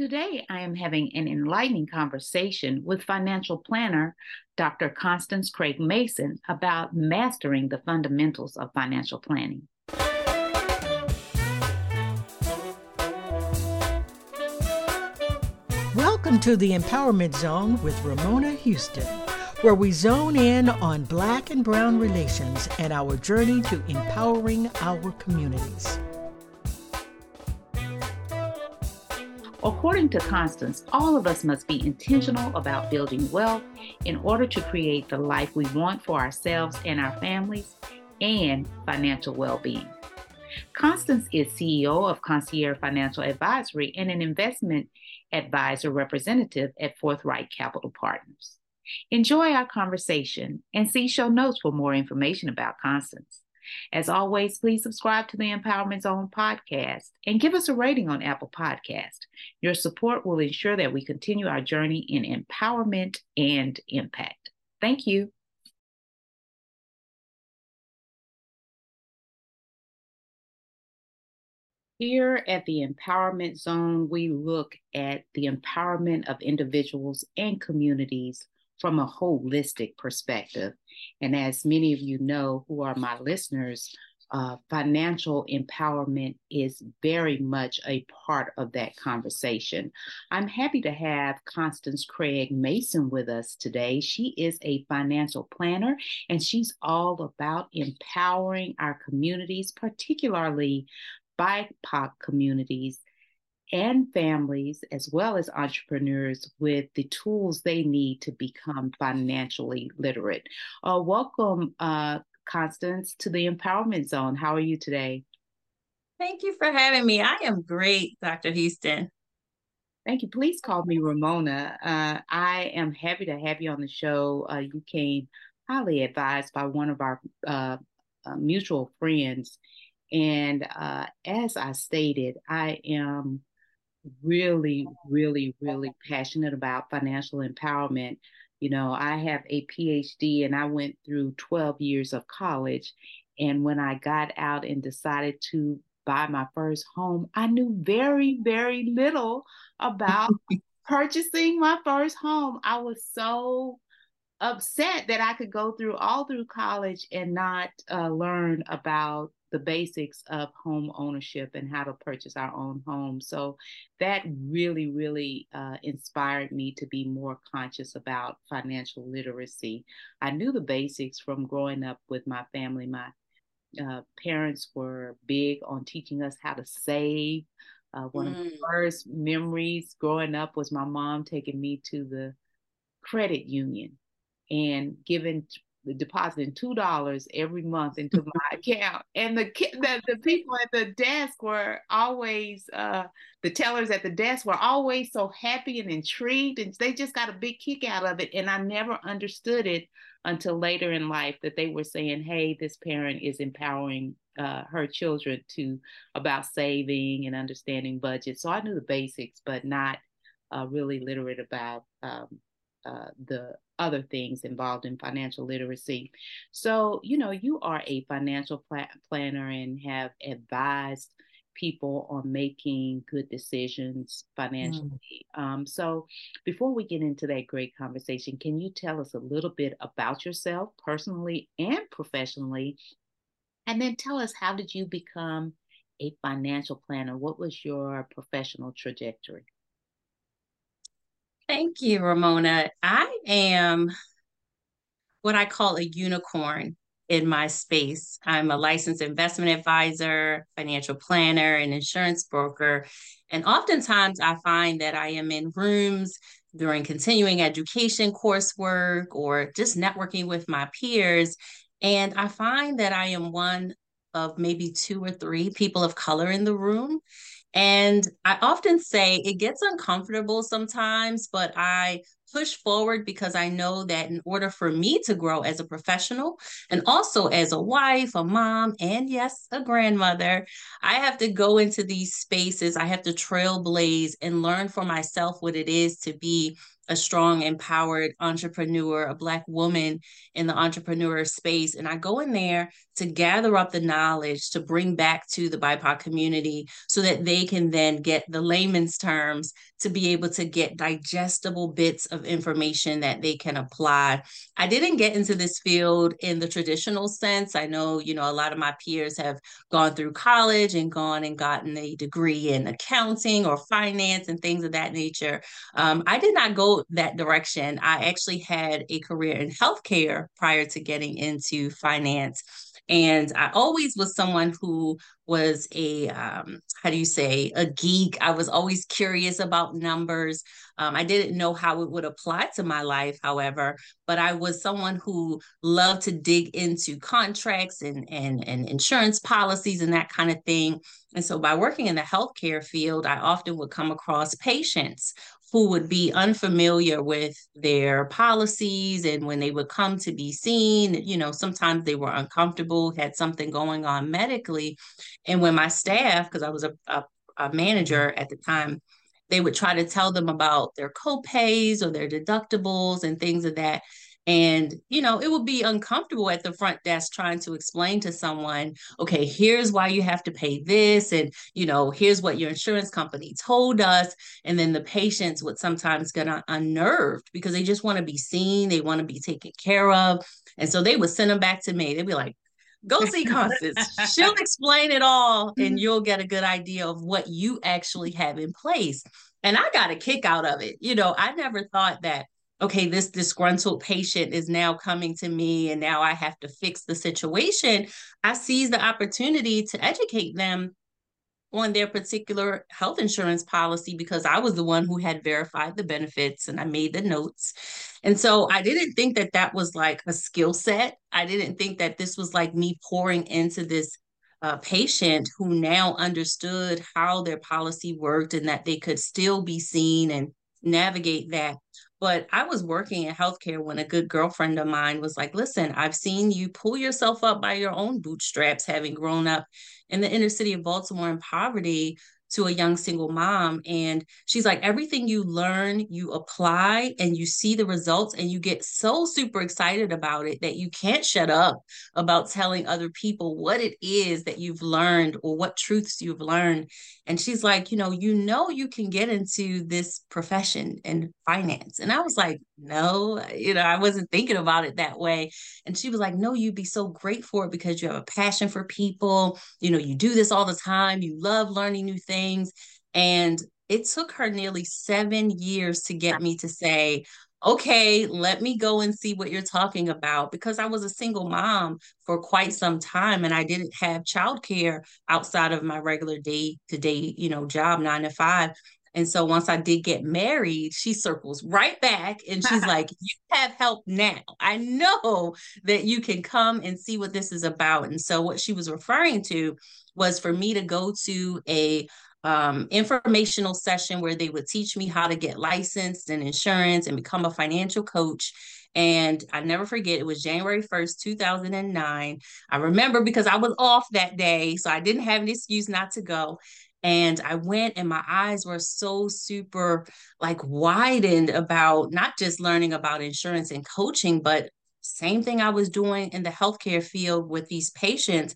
Today, I am having an enlightening conversation with financial planner Dr. Constance Craig Mason about mastering the fundamentals of financial planning. Welcome to the Empowerment Zone with Ramona Houston, where we zone in on Black and Brown relations and our journey to empowering our communities. According to Constance, all of us must be intentional about building wealth in order to create the life we want for ourselves and our families and financial well being. Constance is CEO of Concierge Financial Advisory and an investment advisor representative at Forthright Capital Partners. Enjoy our conversation and see show notes for more information about Constance. As always, please subscribe to the Empowerment Zone podcast and give us a rating on Apple Podcast. Your support will ensure that we continue our journey in empowerment and impact. Thank you. Here at the Empowerment Zone, we look at the empowerment of individuals and communities from a holistic perspective. And as many of you know who are my listeners, uh, financial empowerment is very much a part of that conversation. I'm happy to have Constance Craig Mason with us today. She is a financial planner and she's all about empowering our communities, particularly BIPOC communities and families, as well as entrepreneurs, with the tools they need to become financially literate. Uh, welcome, uh, Constance, to the Empowerment Zone. How are you today? Thank you for having me. I am great, Dr. Houston. Thank you. Please call me Ramona. Uh, I am happy to have you on the show. Uh, you came highly advised by one of our uh, uh, mutual friends. And uh, as I stated, I am really, really, really passionate about financial empowerment. You know, I have a PhD and I went through 12 years of college. And when I got out and decided to buy my first home, I knew very, very little about purchasing my first home. I was so upset that I could go through all through college and not uh, learn about the basics of home ownership and how to purchase our own home. So that really, really uh, inspired me to be more conscious about financial literacy. I knew the basics from growing up with my family. My uh, parents were big on teaching us how to save. Uh, one mm. of the first memories growing up was my mom taking me to the credit union and giving depositing two dollars every month into my account, and the, the the people at the desk were always uh, the tellers at the desk were always so happy and intrigued, and they just got a big kick out of it. And I never understood it until later in life that they were saying, "Hey, this parent is empowering uh, her children to about saving and understanding budget." So I knew the basics, but not uh, really literate about um, uh, the other things involved in financial literacy. So, you know, you are a financial pl- planner and have advised people on making good decisions financially. Mm. Um, so, before we get into that great conversation, can you tell us a little bit about yourself personally and professionally? And then tell us how did you become a financial planner? What was your professional trajectory? Thank you, Ramona. I am what I call a unicorn in my space. I'm a licensed investment advisor, financial planner, and insurance broker. And oftentimes I find that I am in rooms during continuing education coursework or just networking with my peers. And I find that I am one of maybe two or three people of color in the room. And I often say it gets uncomfortable sometimes, but I push forward because I know that in order for me to grow as a professional and also as a wife, a mom, and yes, a grandmother, I have to go into these spaces. I have to trailblaze and learn for myself what it is to be a strong, empowered entrepreneur, a Black woman in the entrepreneur space. And I go in there to gather up the knowledge to bring back to the BIPOC community so that they can then get the layman's terms to be able to get digestible bits of information that they can apply. I didn't get into this field in the traditional sense. I know, you know, a lot of my peers have gone through college and gone and gotten a degree in accounting or finance and things of that nature. Um, I did not go that direction. I actually had a career in healthcare prior to getting into finance. And I always was someone who was a, um, how do you say, a geek. I was always curious about numbers. Um, I didn't know how it would apply to my life, however, but I was someone who loved to dig into contracts and, and, and insurance policies and that kind of thing. And so by working in the healthcare field, I often would come across patients who would be unfamiliar with their policies and when they would come to be seen you know sometimes they were uncomfortable had something going on medically and when my staff because i was a, a, a, manager at the time they would try to tell them about their co-pays or their deductibles and things of that and, you know, it would be uncomfortable at the front desk trying to explain to someone, okay, here's why you have to pay this. And, you know, here's what your insurance company told us. And then the patients would sometimes get unnerved because they just want to be seen, they want to be taken care of. And so they would send them back to me. They'd be like, go see Constance. She'll explain it all and mm-hmm. you'll get a good idea of what you actually have in place. And I got a kick out of it. You know, I never thought that okay, this disgruntled patient is now coming to me and now I have to fix the situation, I seize the opportunity to educate them on their particular health insurance policy because I was the one who had verified the benefits and I made the notes. And so I didn't think that that was like a skill set. I didn't think that this was like me pouring into this uh, patient who now understood how their policy worked and that they could still be seen and navigate that. But I was working in healthcare when a good girlfriend of mine was like, listen, I've seen you pull yourself up by your own bootstraps, having grown up in the inner city of Baltimore in poverty to a young single mom. And she's like, everything you learn, you apply and you see the results, and you get so super excited about it that you can't shut up about telling other people what it is that you've learned or what truths you've learned. And she's like, you know, you know, you can get into this profession and finance. And I was like, no, uh, you know, I wasn't thinking about it that way. And she was like, no, you'd be so great for it because you have a passion for people. You know, you do this all the time. You love learning new things. And it took her nearly seven years to get me to say, okay, let me go and see what you're talking about because I was a single mom for quite some time and I didn't have childcare outside of my regular day to day, you know, job nine to five. And so once I did get married, she circles right back and she's like, You have help now. I know that you can come and see what this is about. And so what she was referring to was for me to go to a um, informational session where they would teach me how to get licensed and insurance and become a financial coach. And I never forget, it was January 1st, 2009. I remember because I was off that day, so I didn't have an excuse not to go. And I went and my eyes were so super like widened about not just learning about insurance and coaching, but same thing I was doing in the healthcare field with these patients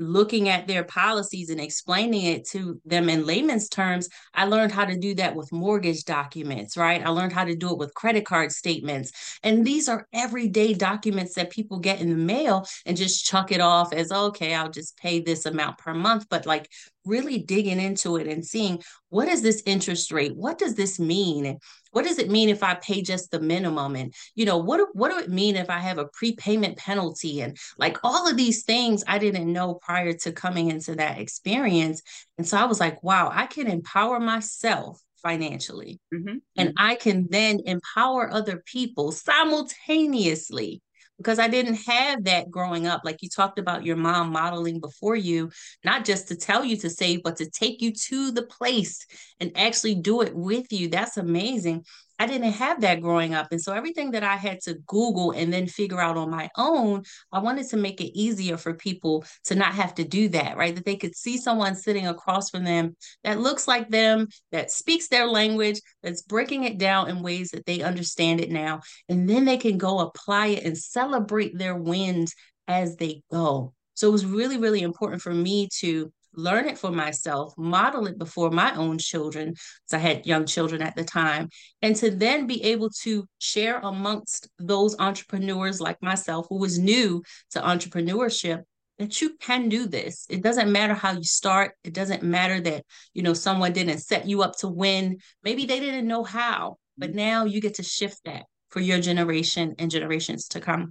looking at their policies and explaining it to them in layman's terms, I learned how to do that with mortgage documents, right? I learned how to do it with credit card statements. And these are everyday documents that people get in the mail and just chuck it off as, okay, I'll just pay this amount per month. But like really digging into it and seeing what is this interest rate? What does this mean? And what does it mean if I pay just the minimum? And you know, what what do it mean if I have a prepayment penalty? And like all of these things I didn't know prior to coming into that experience. And so I was like, wow, I can empower myself financially. Mm-hmm. And mm-hmm. I can then empower other people simultaneously because I didn't have that growing up. Like you talked about your mom modeling before you, not just to tell you to save, but to take you to the place and actually do it with you. That's amazing. I didn't have that growing up. And so everything that I had to Google and then figure out on my own, I wanted to make it easier for people to not have to do that, right? That they could see someone sitting across from them that looks like them, that speaks their language, that's breaking it down in ways that they understand it now. And then they can go apply it and celebrate their wins as they go. So it was really, really important for me to learn it for myself, model it before my own children, because I had young children at the time, and to then be able to share amongst those entrepreneurs like myself who was new to entrepreneurship that you can do this. It doesn't matter how you start. It doesn't matter that, you know, someone didn't set you up to win. Maybe they didn't know how, but mm-hmm. now you get to shift that for your generation and generations to come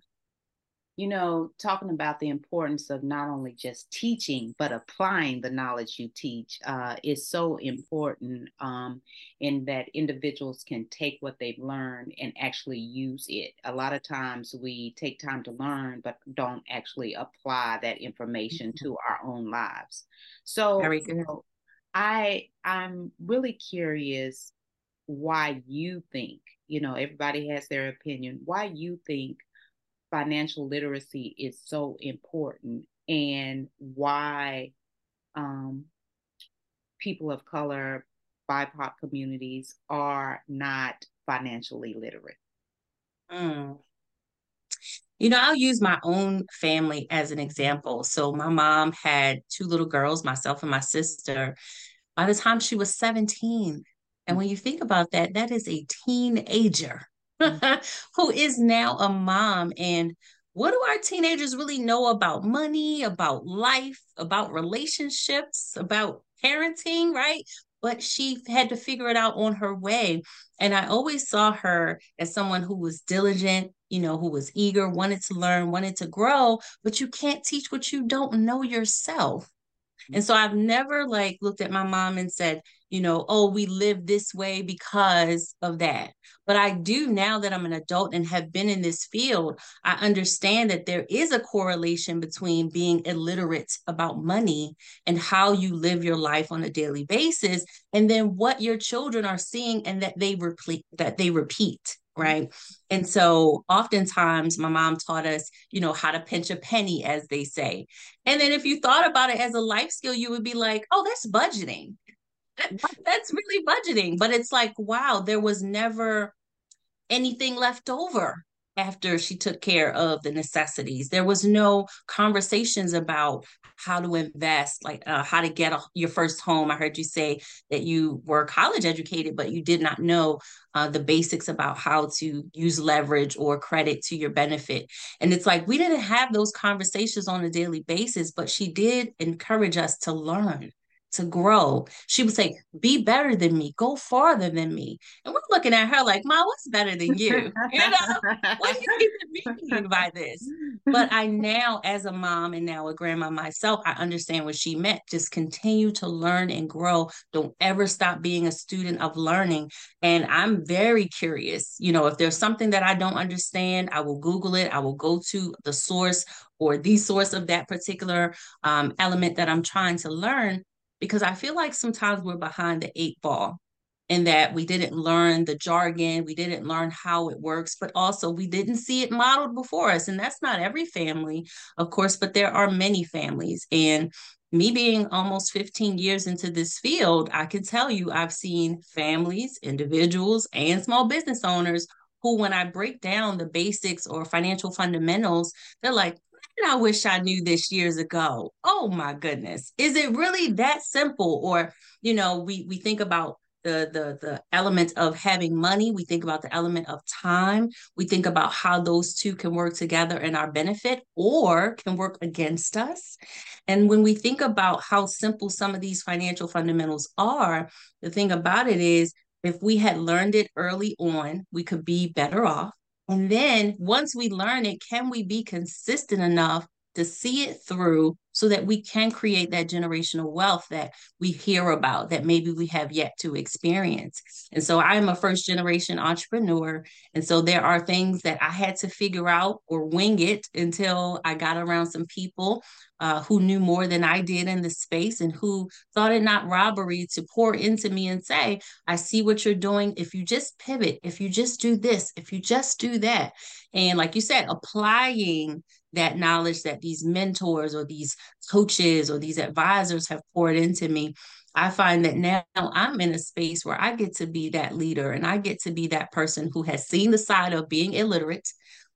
you know, talking about the importance of not only just teaching, but applying the knowledge you teach uh, is so important um, in that individuals can take what they've learned and actually use it. A lot of times we take time to learn, but don't actually apply that information mm-hmm. to our own lives. So, Very good. I I'm really curious why you think, you know, everybody has their opinion, why you think financial literacy is so important and why um, people of color, BIPOC communities are not financially literate. Mm. You know, I'll use my own family as an example. So, my mom had two little girls, myself and my sister, by the time she was 17. And when you think about that, that is a teenager. who is now a mom. And what do our teenagers really know about money, about life, about relationships, about parenting, right? But she had to figure it out on her way. And I always saw her as someone who was diligent, you know, who was eager, wanted to learn, wanted to grow, but you can't teach what you don't know yourself. Mm-hmm. And so I've never like looked at my mom and said, you know, oh, we live this way because of that. But I do now that I'm an adult and have been in this field, I understand that there is a correlation between being illiterate about money and how you live your life on a daily basis and then what your children are seeing and that they repeat that they repeat Mm-hmm. right? And so oftentimes my mom taught us, you know, how to pinch a penny, as they say. And then if you thought about it as a life skill, you would be like, oh, that's budgeting. that's really budgeting. But it's like, wow, there was never anything left over after she took care of the necessities. There was no conversations about how to invest, like uh, how to get a, your first home. I heard you say that you were college educated, but you did not know uh, the basics about how to use leverage or credit to your benefit. And it's like we didn't have those conversations on a daily basis, but she did encourage us to learn to grow. She would say, Be better than me, go farther than me. And we're looking at her like, Ma, what's better than you? You know, what do you even mean by this? But I now, as a mom and now a grandma myself, I understand what she meant. Just continue to learn and grow. Don't ever stop being a student of learning. And I'm very curious. You know, if there's something that I don't understand, I will Google it, I will go to the source or the source of that particular um, element that I'm trying to learn because I feel like sometimes we're behind the eight ball in that we didn't learn the jargon, we didn't learn how it works, but also we didn't see it modeled before us. And that's not every family, of course, but there are many families. And me being almost 15 years into this field, I can tell you I've seen families, individuals, and small business owners who, when I break down the basics or financial fundamentals, they're like, I wish I knew this years ago. Oh my goodness. Is it really that simple? Or, you know, we we think about the the the element of having money, we think about the element of time, we think about how those two can work together in our benefit or can work against us. And when we think about how simple some of these financial fundamentals are, the thing about it is if we had learned it early on, we could be better off and then once we learn it, can we be consistent enough to see it through so that we can create that generational wealth that we hear about that maybe we have yet to experience. And so I'm a first generation entrepreneur. And so there are things that I had to figure out or wing it until I got around some people uh, who knew more than I did in the space and who thought it not robbery to pour into me and say, I see what you're doing. If you just pivot, if you just do this, if you just do that. And like you said, applying that knowledge that these mentors or these coaches or these advisors have poured into me I find that now I'm in a space where I get to be that leader and I get to be that person who has seen the side of being illiterate,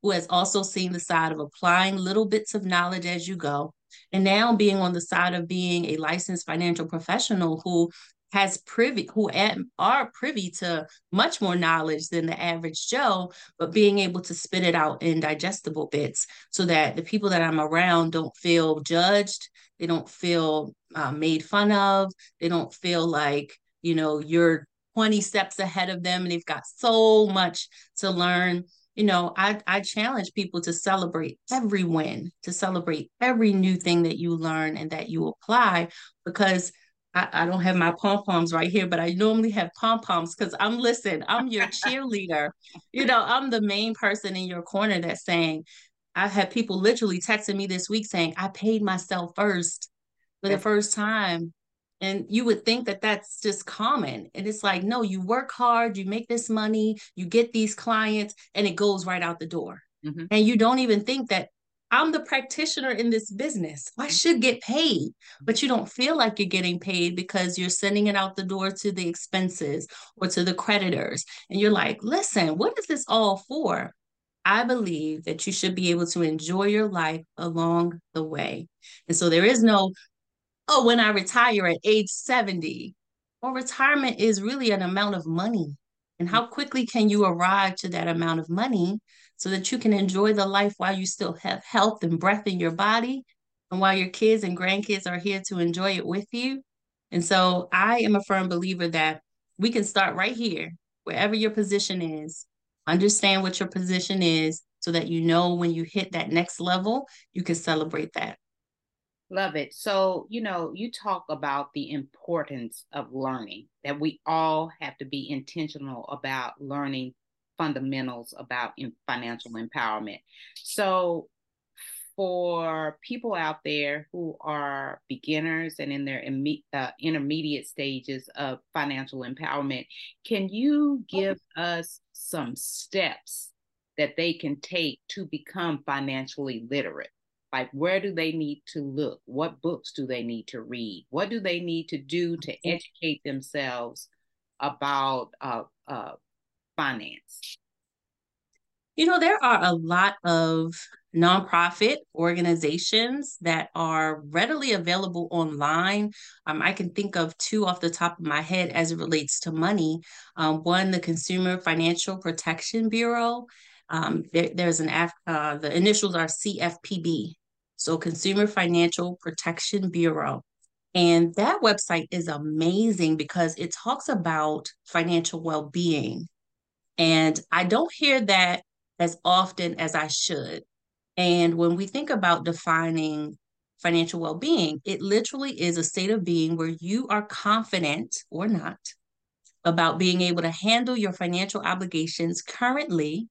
who has also seen the side of applying little bits of knowledge as you go, and now being on the side of being a licensed financial professional who has privy who are privy to much more knowledge than the average joe but being able to spit it out in digestible bits so that the people that i'm around don't feel judged they don't feel uh, made fun of they don't feel like you know you're 20 steps ahead of them and they've got so much to learn. You know, I, I challenge people to celebrate every win, to celebrate every new thing that you learn and that you apply, because I, I don't have my pom poms right here, but I normally have pom poms because I'm listen, I'm your cheerleader. You know, I'm the main person in your corner that's saying, I've had people literally texting me this week saying, I paid myself first for the first time and you would think that that's just common. And it's like, no, you work hard, you make this money, you get these clients, and it goes right out the door. Mm-hmm. And you don't even think that I'm the practitioner in this business. I mm-hmm. should get paid, but you don't feel like you're getting paid because you're sending it out the door to the expenses or to the creditors. And you're like, listen, what is this all for? I believe that you should be able to enjoy your life along the way. And so there is no oh, when I retire at age 70. Well, retirement is really an amount of money. And how quickly can you arrive to that amount of money so that you can enjoy the life while you still have health and breath in your body and while your kids and grandkids are here to enjoy it with you? And so I am a firm believer that we can start right here, wherever your position is, understand what your position is so that you know when you hit that next level, you can celebrate that. Love it. So, you know, you talk about the importance of learning, that we all have to be intentional about learning fundamentals about financial empowerment. So, for people out there who are beginners and in their uh, intermediate stages of financial empowerment, can you give us some steps that they can take to become financially literate? like where do they need to look what books do they need to read what do they need to do to educate themselves about uh, finance you know there are a lot of nonprofit organizations that are readily available online. Um, I can think of two off the top of my head as it relates to money. Um, one, the Consumer Financial Protection Bureau. Um, there, there's an uh, the initials are CFPB, so Consumer Financial Protection Bureau. And that website is amazing because it talks about financial well being. And I don't hear that as often as I should. And when we think about defining financial well being, it literally is a state of being where you are confident or not about being able to handle your financial obligations currently,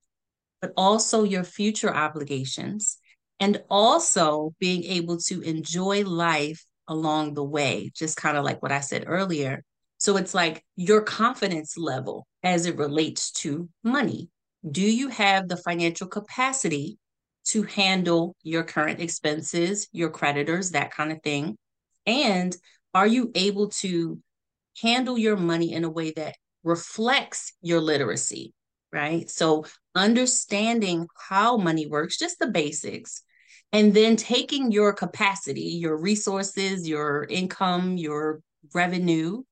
but also your future obligations and also being able to enjoy life along the way, just kind of like what I said earlier. So it's like your confidence level as it relates to money. Do you have the financial capacity to handle your current expenses, your creditors, that kind of thing? And are you able to handle your money in a way that reflects your literacy? Right. So, understanding how money works, just the basics, and then taking your capacity, your resources, your income, your revenue,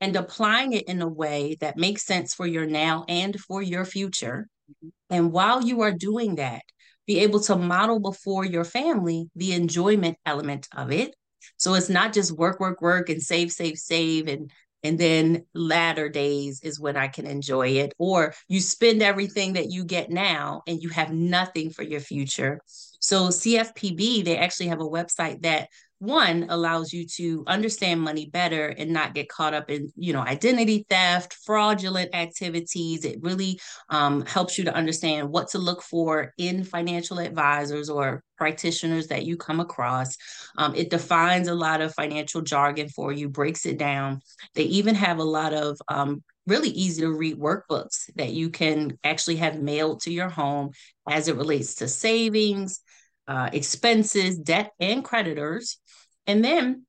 and applying it in a way that makes sense for your now and for your future. Mm-hmm. And while you are doing that, be able to model before your family the enjoyment element of it. So it's not just work, work, work and save, save, save and and then latter days is when I can enjoy it. Or you spend everything that you get now and you have nothing for your future. So CFPB, they actually have a website that one allows you to understand money better and not get caught up in you know identity theft fraudulent activities. It really um, helps you to understand what to look for in financial advisors or practitioners that you come across. Um, it defines a lot of financial jargon for you breaks it down. They even have a lot of um, really easy to read workbooks that you can actually have mailed to your home as it relates to savings uh, expenses, debt, and creditors. And then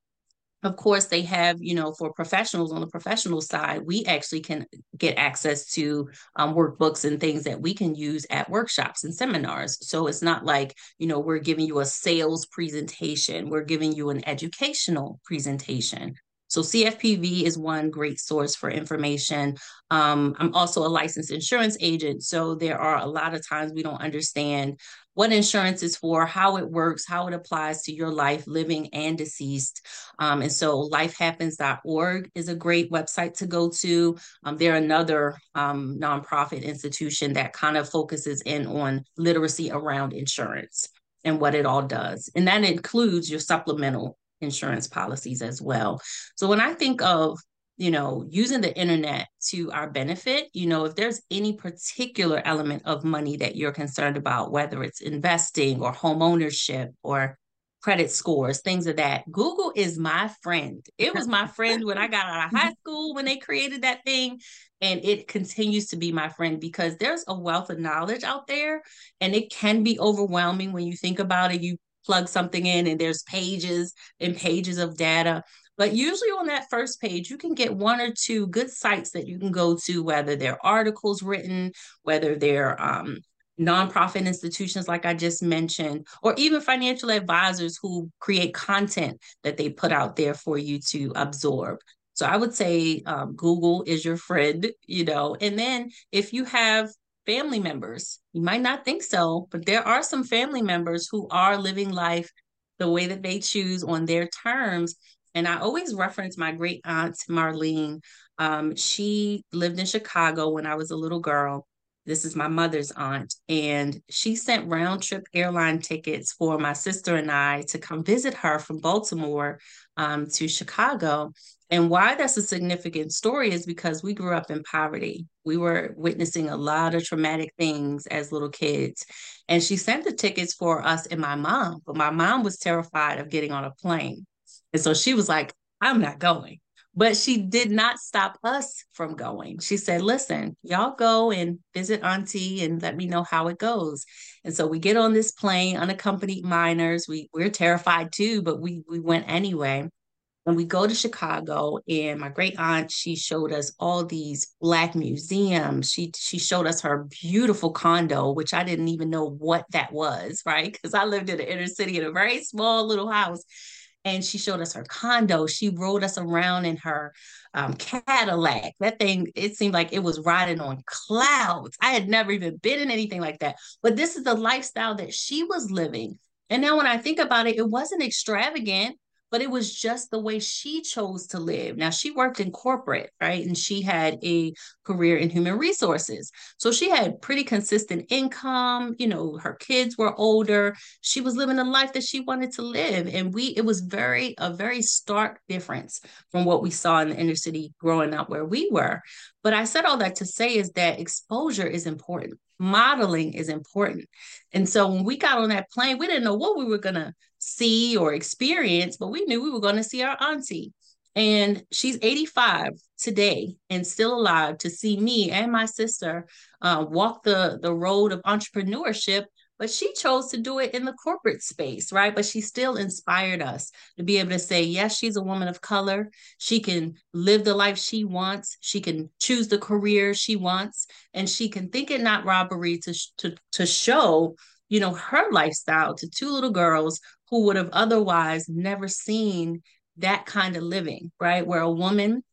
of course they have you know for professionals on the professional side we actually can get access to um, workbooks and things that we can use at workshops and seminars so it's not like you know we're giving you a sales presentation we're giving you an educational presentation so CFPB is one great source for information. Um, I'm also a licensed insurance agent. So there are a lot of times we don't understand what insurance is for, how it works, how it applies to your life, living and deceased. Um, and so lifehappens.org is a great website to go to. Um, they're another um, nonprofit institution that kind of focuses in on literacy around insurance and what it all does. And that includes your supplemental insurance policies as well. So when I think of you know, using the internet to our benefit, you know, if there's any particular element of money that you're concerned about, whether it's investing or home ownership or credit scores, things of that, Google is my friend. It was my friend when I got out of high school when they created that thing. And it continues to be my friend because there's a wealth of knowledge out there and it can be overwhelming when you think about it. You plug something in and there's pages and pages of data. But usually on that first page, you can get one or two good sites that you can go to, whether they're articles written, whether they're um, nonprofit institutions, like I just mentioned, or even financial advisors who create content that they put out there for you to absorb. So I would say um, Google is your friend, you know. And then if you have family members. You might not think so, but there are some family members who are living life the way that they choose on their terms. And I always reference my great aunt, Marlene. Um, she lived in Chicago when I was a little girl. This is my mother's aunt. And she sent round trip airline tickets for my sister and I to come visit her from Baltimore um, to Chicago. And why that's a significant story is because we grew up in poverty. We were witnessing a lot of traumatic things as little kids. And she sent the tickets for us and my mom, but my mom was terrified of getting on a plane. And so she was like, I'm not going. But she did not stop us from going. She said, Listen, y'all go and visit Auntie and let me know how it goes. And so we get on this plane, unaccompanied minors. We, we're terrified too, but we, we went anyway And we go to Chicago and my great aunt, she showed us all these black museums. She she showed us her beautiful condo, which I didn't even know what that was, right? Because I lived in the inner city in a very small little house. And she showed us her condo. She rode us around in her um, Cadillac. That thing, it seemed like it was riding on clouds. I had never even been in anything like that. But this is the lifestyle that she was living. And now when I think about it, it wasn't extravagant but it was just the way she chose to live. Now, she worked in corporate, right? And she had a career in human resources. So she had pretty consistent income. You know, her kids were older. She was living a life that she wanted to live. And we, it was very, a very stark difference from what we saw in the inner city growing up where we were. But I said all that to say is that exposure is important modeling is important. And so when we got on that plane, we didn't know what we were going to see or experience, but we knew we were going to see our auntie. And she's 85 today and still alive to see me and my sister uh, walk the, the road of entrepreneurship but she chose to do it in the corporate space, right? But she still inspired us to be able to say, yes, she's a woman of color. She can live the life she wants. She can choose the career she wants, and she can think it not robbery to to to show, you know, her lifestyle to two little girls who would have otherwise never seen that kind of living, right? Where a woman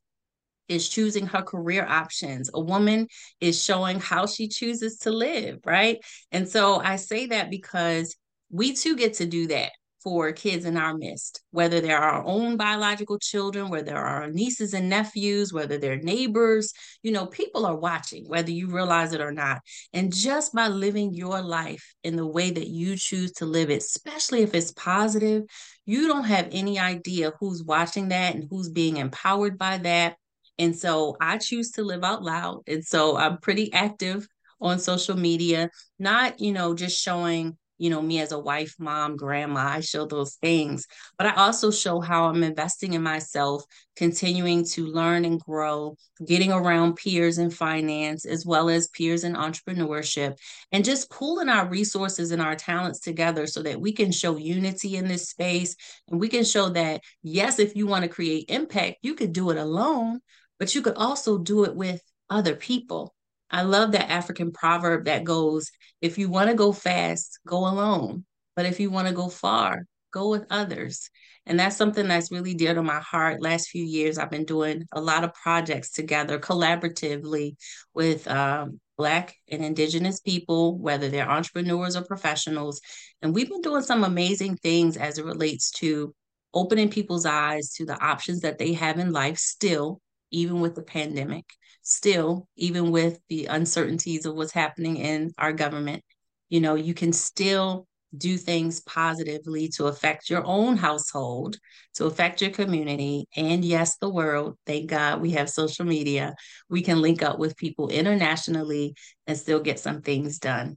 is choosing her career options. A woman is showing how she chooses to live, right? And so I say that because we too get to do that. For kids in our midst, whether they're our own biological children, whether they're our nieces and nephews, whether they're neighbors, you know, people are watching, whether you realize it or not. And just by living your life in the way that you choose to live it, especially if it's positive, you don't have any idea who's watching that and who's being empowered by that. And so I choose to live out loud. And so I'm pretty active on social media, not, you know, just showing you know, me as a wife, mom, grandma, I show those things. But I also show how I'm investing in myself, continuing to learn and grow, getting around peers in finance, as well as peers in entrepreneurship, and just pooling our resources and our talents together so that we can show unity in this space. And we can show that, yes, if you want to create impact, you could do it alone, but you could also do it with other people. I love that African proverb that goes, if you want to go fast, go alone. But if you want to go far, go with others. And that's something that's really dear to my heart. Last few years, I've been doing a lot of projects together collaboratively with um, Black and Indigenous people, whether they're entrepreneurs or professionals. And we've been doing some amazing things as it relates to opening people's eyes to the options that they have in life still, even with the pandemic still, even with the uncertainties of what's happening in our government, you know, you can still do things positively to affect your own household, to affect your community, and yes, the world. Thank God we have social media. We can link up with people internationally and still get some things done.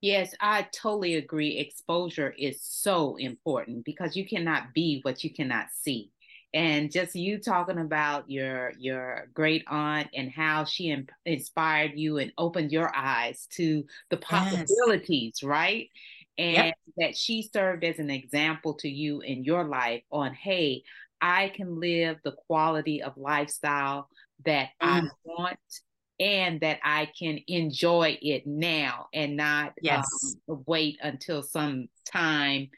Yes, I totally agree. Exposure is so important because you cannot be what you cannot see and just you talking about your your great aunt and how she in, inspired you and opened your eyes to the possibilities yes. right and yep. that she served as an example to you in your life on hey i can live the quality of lifestyle that mm. i want and that i can enjoy it now and not yes. um, wait until some time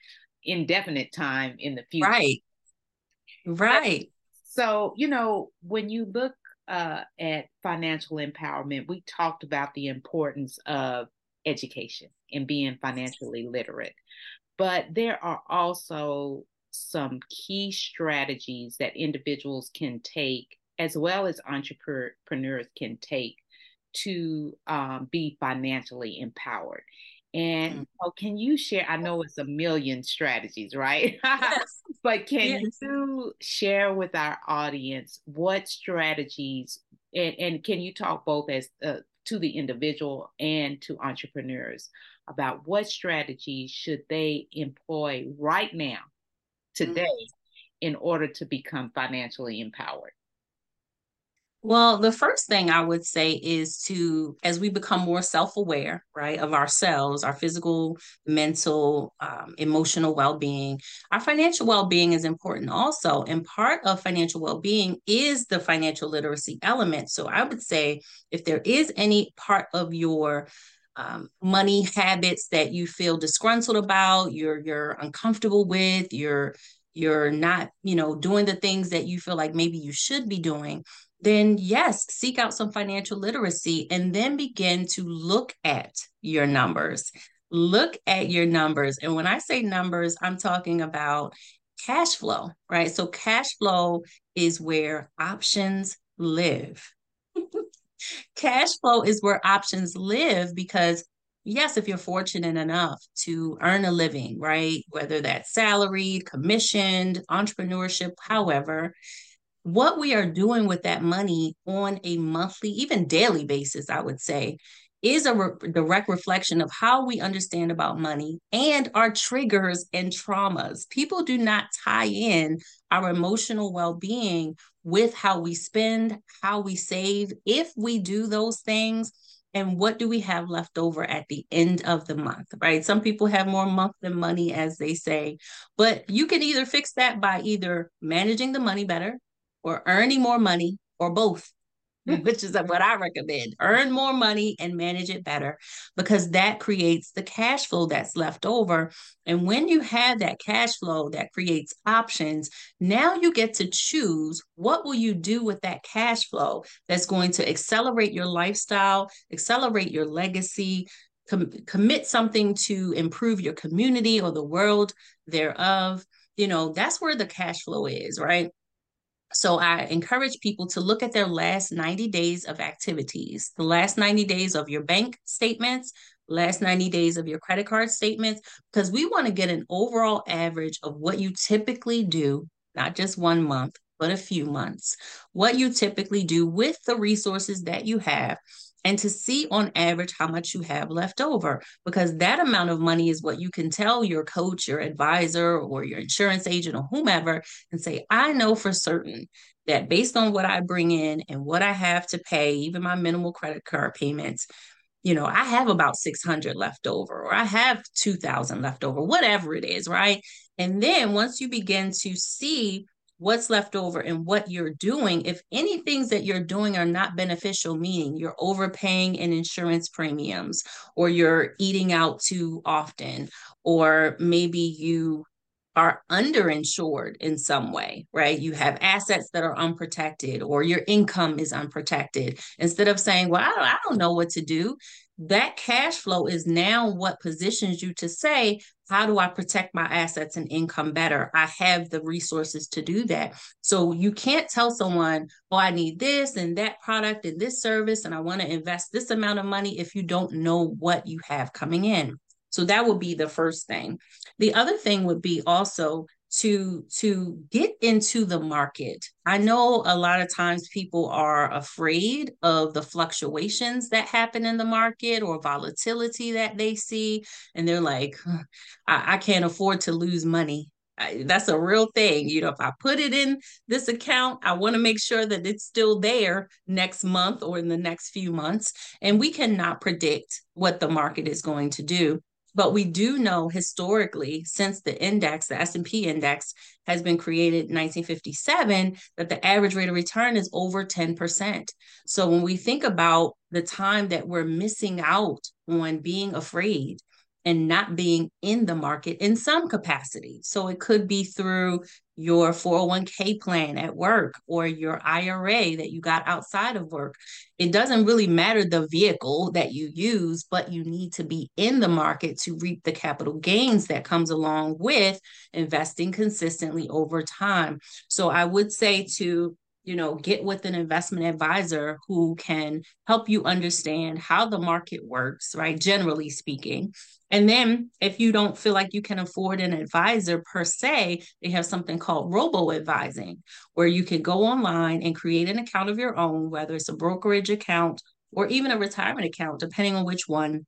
indefinite time in the future right Right. So, you know, when you look uh, at financial empowerment, we talked about the importance of education and being financially literate. But there are also some key strategies that individuals can take, as well as entrepreneurs can take, to um, be financially empowered. And mm. oh, can you share? I know it's a million strategies, right? Yes. but can yes. you share with our audience what strategies and, and can you talk both as uh, to the individual and to entrepreneurs about what strategies should they employ right now, today, mm. in order to become financially empowered? Well, the first thing I would say is to, as we become more self aware, right, of ourselves, our physical, mental, um, emotional well being, our financial well being is important also. And part of financial well being is the financial literacy element. So I would say if there is any part of your um, money habits that you feel disgruntled about, you're you're uncomfortable with, you're you're not, you know, doing the things that you feel like maybe you should be doing, then yes, seek out some financial literacy and then begin to look at your numbers. Look at your numbers. And when I say numbers, I'm talking about cash flow, right? So, cash flow is where options live. cash flow is where options live because yes, if you're fortunate enough to earn a living, right? Whether that's salaried, commissioned, entrepreneurship, however, what we are doing with that money on a monthly, even daily basis, I would say, is a re- direct reflection of how we understand about money and our triggers and traumas. People do not tie in our emotional well being with how we spend, how we save. If we do those things, and what do we have left over at the end of the month, right? Some people have more month than money, as they say, but you can either fix that by either managing the money better, or earning more money or both hmm. which is what I recommend. Earn more money and manage it better because that creates the cash flow that's left over. And when you have that cash flow that creates options, now you get to choose what will you do with that cash flow that's going to accelerate your lifestyle, accelerate your legacy, com- commit something to improve your community or the world thereof, you know, that's where the cash flow is, right? So I encourage people to look at their last 90 days of activities, the last 90 days of your bank statements, last 90 days of your credit card statements, because we want to get an overall average of what you typically do, not just one month, but a few months, what you typically do with the resources that you have and to see on average how much you have left over because that amount of money is what you can tell your coach your advisor or your insurance agent or whomever and say i know for certain that based on what i bring in and what i have to pay even my minimal credit card payments you know i have about 600 left over or i have 2000 left over whatever it is right? And then once you begin to see what's left over and what you're doing. If any things that you're doing are not beneficial, meaning you're overpaying in insurance premiums, or you're eating out too often, or maybe you are underinsured in some way, right? You have assets that are unprotected or your income is unprotected. Instead of saying, well, I don't, I don't know what to do, that cash flow is now what positions you to say, how do I protect my assets and income better? I have the resources to do that. So you can't tell someone, oh, I need this and that product and this service, and I want to invest this amount of money if you don't know what you have coming in. So that would be the first thing. The other thing would be also to to get into the market. I know a lot of times people are afraid of the fluctuations that happen in the market or volatility that they see and they're like i, I can't afford to lose money. I, that's a real thing you know if i put it in this account i want to make sure that it's still there next month or in the next few months and we cannot predict what the market is going to do but we do know historically, since the index, the S&P index has been created in 1957, that the average rate of return is over 10%. So when we think about the time that we're missing out on being afraid and not being in the market in some capacity. So it could be through your 401k plan at work or your IRA that you got outside of work. It doesn't really matter the vehicle that you use, but you need to be in the market to reap the capital gains that comes along with investing consistently over time. So I would say to you know get with an investment advisor who can help you understand how the market works right generally speaking and then if you don't feel like you can afford an advisor per se they have something called robo advising where you can go online and create an account of your own whether it's a brokerage account or even a retirement account depending on which one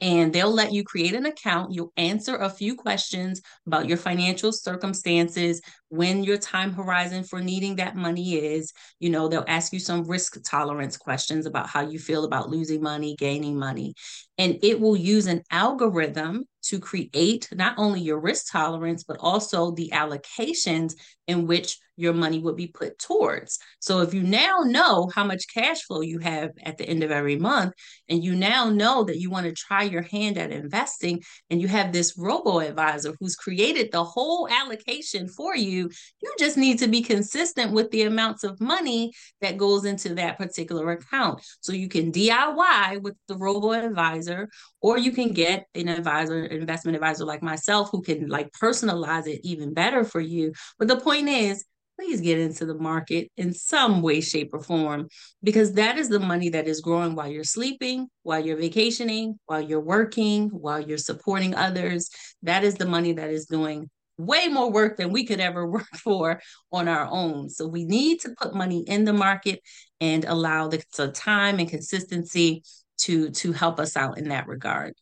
and they'll let you create an account. You'll answer a few questions about your financial circumstances, when your time horizon for needing that money is. You know, they'll ask you some risk tolerance questions about how you feel about losing money, gaining money. And it will use an algorithm to create not only your risk tolerance, but also the allocations in which your money would be put towards. So if you now know how much cash flow you have at the end of every month, and you now know that you want to try your hand at investing, and you have this robo advisor who's created the whole allocation for you, you just need to be consistent with the amounts of money that goes into that particular account. So you can DIY with the robo advisor, or you can get an advisor, investment advisor like myself, who can like personalize it even better for you. But the point is, please get into the market in some way, shape, or form, because that is the money that is growing while you're sleeping, while you're vacationing, while you're working, while you're supporting others. That is the money that is doing way more work than we could ever work for on our own. So we need to put money in the market and allow the, time and consistency to to help us out in that regard.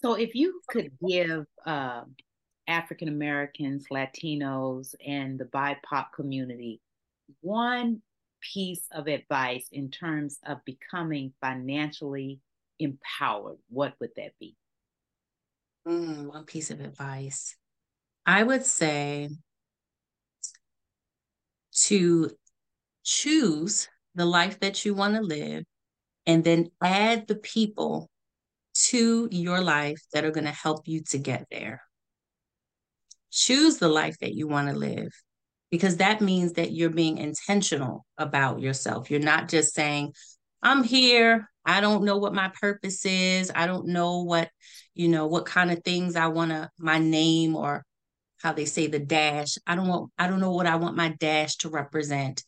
So if you could give uh, African Americans, Latinos, and the BIPOC community one piece of advice in terms of becoming financially empowered, what would that be? Mm, one piece of advice. I would say to choose the life that you want to live and then add the people to your life that are going to help you to get there. Choose the life that you want to live because that means that you're being intentional about yourself. You're not just saying, I'm here. I don't know what my purpose is. I don't know what, you know, what kind of things I want to, my name or how they say the dash. I don't want, I don't know what I want my dash to represent.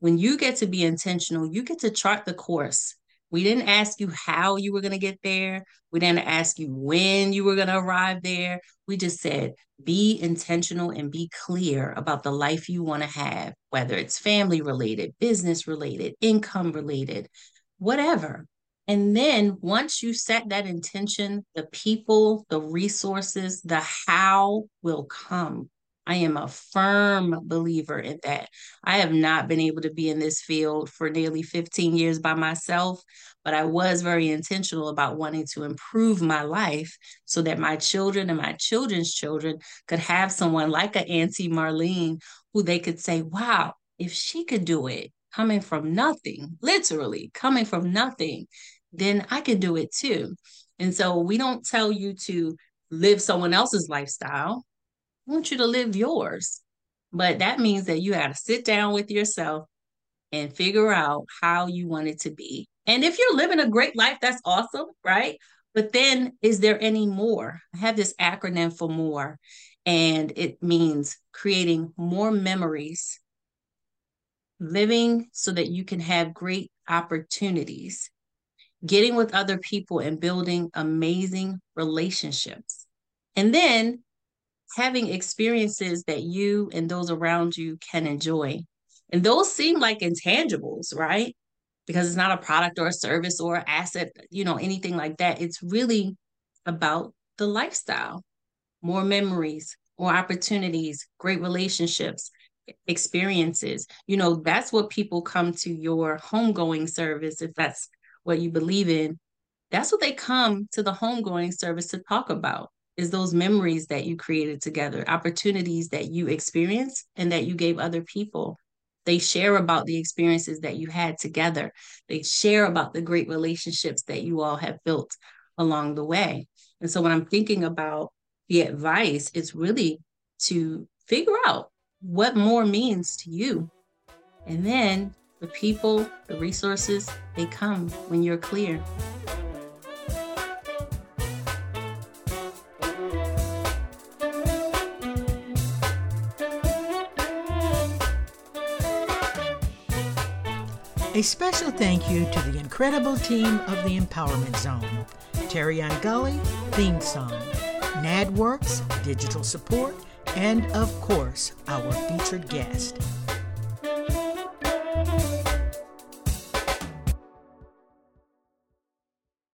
When you get to be intentional, you get to chart the course. We didn't ask you how you were going to get there. We didn't ask you when you were going to arrive there. We just said, be intentional and be clear about the life you want to have, whether it's family related, business related, income related, whatever. And then once you set that intention, the people, the resources, the how will come. I am a firm believer in that. I have not been able to be in this field for nearly 15 years by myself, but I was very intentional about wanting to improve my life so that my children and my children's children could have someone like an Auntie Marlene who they could say, wow, if she could do it, coming from nothing, literally coming from nothing, then I can do it too. And so we don't tell you to live someone else's lifestyle. I want you to live yours. But that means that you got to sit down with yourself and figure out how you want it to be. And if you're living a great life, that's awesome, right? But then is there any more? I have this acronym for more, and it means creating more memories, living so that you can have great opportunities, getting with other people and building amazing relationships. And then having experiences that you and those around you can enjoy. And those seem like intangibles, right? Because it's not a product or a service or asset, you know, anything like that. It's really about the lifestyle, more memories, more opportunities, great relationships, experiences. You know, that's what people come to your homegoing service if that's what you believe in, that's what they come to the homegoing service to talk about is those memories that you created together, opportunities that you experienced and that you gave other people. They share about the experiences that you had together. They share about the great relationships that you all have built along the way. And so when I'm thinking about the advice, it's really to figure out what more means to you. And then the people, the resources, they come when you're clear. A special thank you to the incredible team of the Empowerment Zone. Terry on Gully, theme song. NADWorks, digital support, and of course, our featured guest.